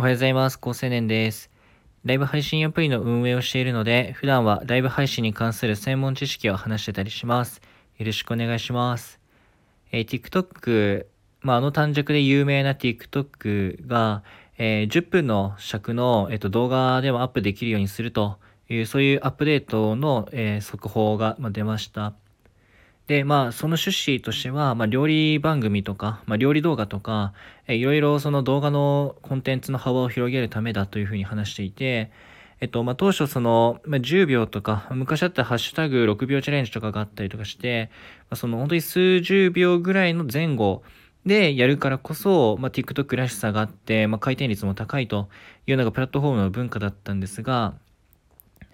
おはようございます。高青年です。ライブ配信アプリの運営をしているので、普段はライブ配信に関する専門知識を話してたりします。よろしくお願いします。えー、TikTok、まあ、あの短尺で有名な TikTok が、えー、10分の尺の、えーと、動画でもアップできるようにするという、そういうアップデートの、えー、速報が、まあ、出ました。で、まあ、その趣旨としては、まあ、料理番組とか、まあ、料理動画とか、えいろいろその動画のコンテンツの幅を広げるためだというふうに話していて、えっと、まあ、当初その、まあ、10秒とか、昔あったハッシュタグ6秒チャレンジとかがあったりとかして、まあ、その本当に数十秒ぐらいの前後でやるからこそ、まあ、TikTok らしさがあって、まあ、回転率も高いというのがプラットフォームの文化だったんですが、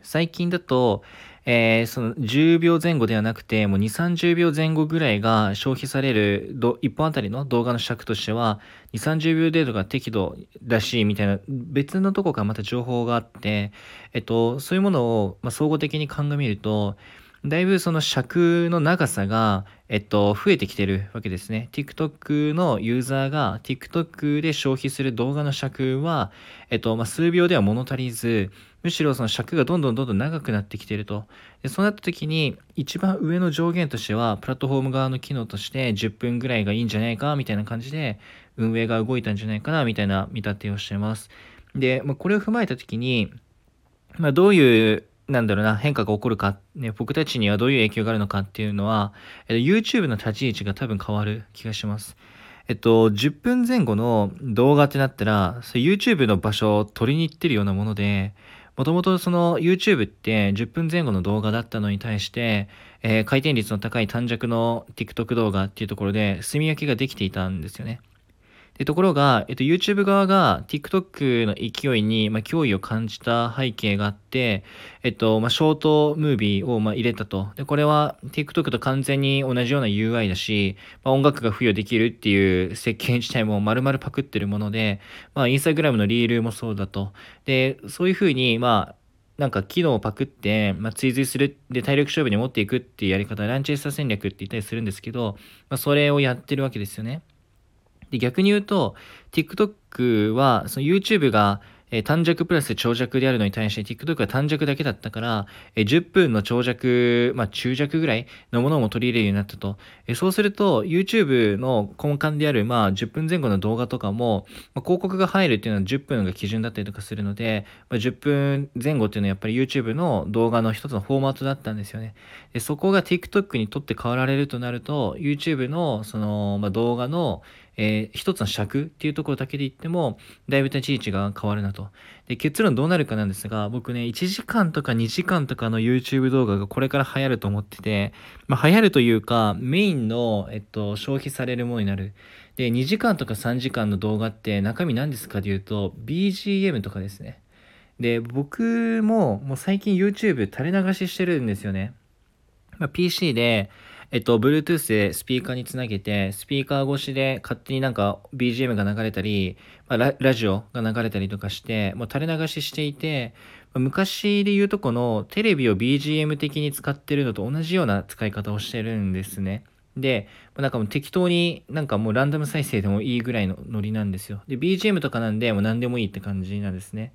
最近だと、えー、その10秒前後ではなくて、もう2、30秒前後ぐらいが消費される1本あたりの動画の尺としては、2、30秒程度が適度らしいみたいな別のとこからまた情報があって、えっと、そういうものを、まあ、総合的に鑑みると、だいぶその尺の長さが、えっと、増えてきてるわけですね。TikTok のユーザーが TikTok で消費する動画の尺は、えっと、まあ、数秒では物足りず、むしろその尺がどんどんどんどん長くなってきてると。でそうなった時に、一番上の上限としては、プラットフォーム側の機能として10分ぐらいがいいんじゃないか、みたいな感じで、運営が動いたんじゃないかな、みたいな見立てをしてます。で、まあ、これを踏まえた時に、まあ、どういうなんだろうな、変化が起こるか、ね、僕たちにはどういう影響があるのかっていうのは、えっと、YouTube の立ち位置が多分変わる気がします。えっと、10分前後の動画ってなったら、そ YouTube の場所を取りに行ってるようなもので、もともとその YouTube って10分前後の動画だったのに対して、えー、回転率の高い短尺の TikTok 動画っていうところで、炭焼きができていたんですよね。で、ところが、えっと、YouTube 側が TikTok の勢いに、まあ、脅威を感じた背景があって、えっと、まあ、ショートムービーを、まあ、入れたと。で、これは TikTok と完全に同じような UI だし、まあ、音楽が付与できるっていう設計自体も丸々パクってるもので、まあ、Instagram のリールもそうだと。で、そういうふうに、まあ、なんか機能をパクって、まあ、追随する、で、体力勝負に持っていくっていうやり方、ランチェスター戦略って言ったりするんですけど、まあ、それをやってるわけですよね。で、逆に言うと、TikTok は、その YouTube が、えー、短尺プラス長尺であるのに対して TikTok は短尺だけだったから、えー、10分の長尺、まあ中尺ぐらいのものも取り入れるようになったと。えー、そうすると YouTube の根幹である、まあ10分前後の動画とかも、まあ、広告が入るっていうのは10分が基準だったりとかするので、まあ、10分前後っていうのはやっぱり YouTube の動画の一つのフォーマットだったんですよね。でそこが TikTok にとって変わられるとなると YouTube のその、まあ、動画のえー、一つの尺っていうところだけで言っても、だいぶ立ち位置が変わるなと。で、結論どうなるかなんですが、僕ね、1時間とか2時間とかの YouTube 動画がこれから流行ると思ってて、まあ、流行るというか、メインの、えっと、消費されるものになる。で、2時間とか3時間の動画って中身何ですかというと、BGM とかですね。で、僕ももう最近 YouTube 垂れ流ししてるんですよね。まあ、PC で、えっと、Bluetooth でスピーカーにつなげて、スピーカー越しで勝手になんか BGM が流れたり、まあ、ラジオが流れたりとかして、もう垂れ流ししていて、昔で言うとこのテレビを BGM 的に使ってるのと同じような使い方をしてるんですね。で、なんかもう適当になんかもうランダム再生でもいいぐらいのノリなんですよ。で、BGM とかなんでもう何でもいいって感じなんですね。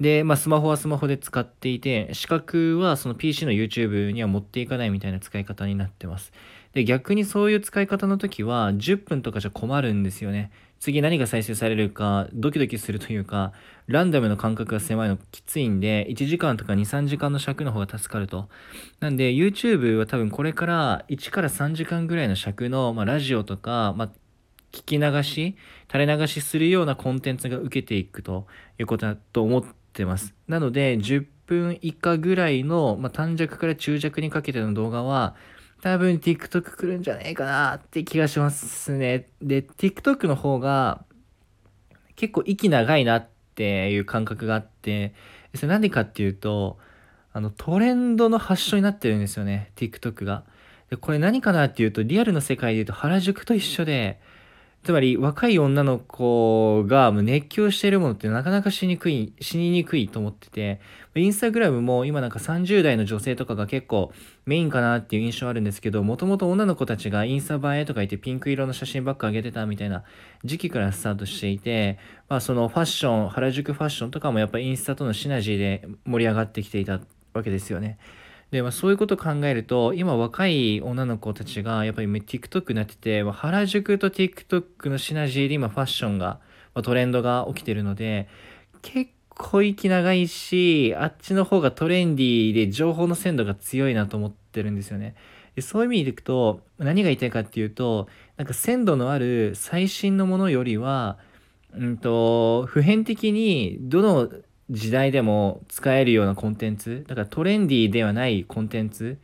で、まあ、スマホはスマホで使っていて、視覚はその PC の YouTube には持っていかないみたいな使い方になってます。で、逆にそういう使い方の時は、10分とかじゃ困るんですよね。次何が再生されるか、ドキドキするというか、ランダムの感覚が狭いのきついんで、1時間とか2、3時間の尺の方が助かると。なんで、YouTube は多分これから1から3時間ぐらいの尺の、まあ、ラジオとか、まあ、聞き流し、垂れ流しするようなコンテンツが受けていくということだと思ってってます。なので、10分以下ぐらいの、まあ、短尺から中尺にかけての動画は、多分 TikTok 来るんじゃねえかなって気がしますね。で、TikTok の方が結構息長いなっていう感覚があって、それなんでかっていうと、あのトレンドの発祥になってるんですよね、TikTok が。でこれ何かなっていうと、リアルの世界で言うと原宿と一緒で、つまり若い女の子が熱狂しているものってなかなかしにくい、死ににくいと思ってて、インスタグラムも今なんか30代の女性とかが結構メインかなっていう印象あるんですけど、もともと女の子たちがインスタ映えとか言ってピンク色の写真ばっか上げてたみたいな時期からスタートしていて、まあそのファッション、原宿ファッションとかもやっぱインスタとのシナジーで盛り上がってきていたわけですよね。で、まあ、そういうことを考えると、今若い女の子たちがやっぱり TikTok になってて、まあ、原宿と TikTok のシナジーで今ファッションが、まあ、トレンドが起きてるので、結構息長いし、あっちの方がトレンディーで情報の鮮度が強いなと思ってるんですよね。でそういう意味でいくと、何が言いたいかっていうと、なんか鮮度のある最新のものよりは、うんと、普遍的にどの時代でも使えるようなコンテンツだからトレンディーではないコンテンツ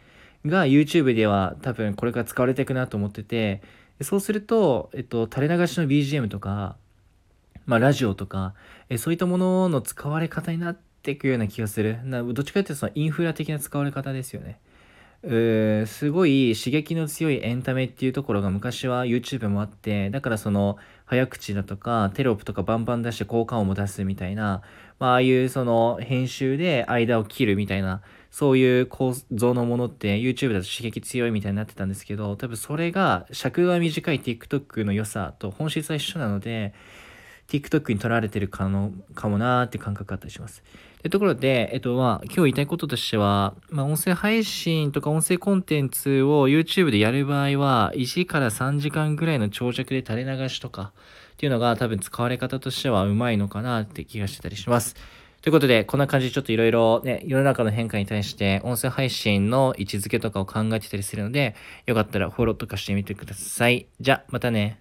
が YouTube では多分これから使われていくなと思っててそうすると、えっと、垂れ流しの BGM とか、まあ、ラジオとかえそういったものの使われ方になっていくような気がする。などっちかというとそのインフラ的な使われ方ですよね。すごい刺激の強いエンタメっていうところが昔は YouTube もあってだからその早口だとかテロップとかバンバン出して効果音も出すみたいな、まあ、ああいうその編集で間を切るみたいなそういう構造のものって YouTube だと刺激強いみたいになってたんですけど多分それが尺が短い TikTok の良さと本質は一緒なので TikTok に取られてるかのかもなーって感覚あったりします。というところで、えっと、まあ、今日言いたいこととしては、まあ、音声配信とか音声コンテンツを YouTube でやる場合は、1から3時間ぐらいの長尺で垂れ流しとかっていうのが多分使われ方としてはうまいのかなって気がしてたりします。ということで、こんな感じでちょっといろいろね、世の中の変化に対して音声配信の位置づけとかを考えてたりするので、よかったらフォローとかしてみてください。じゃ、またね。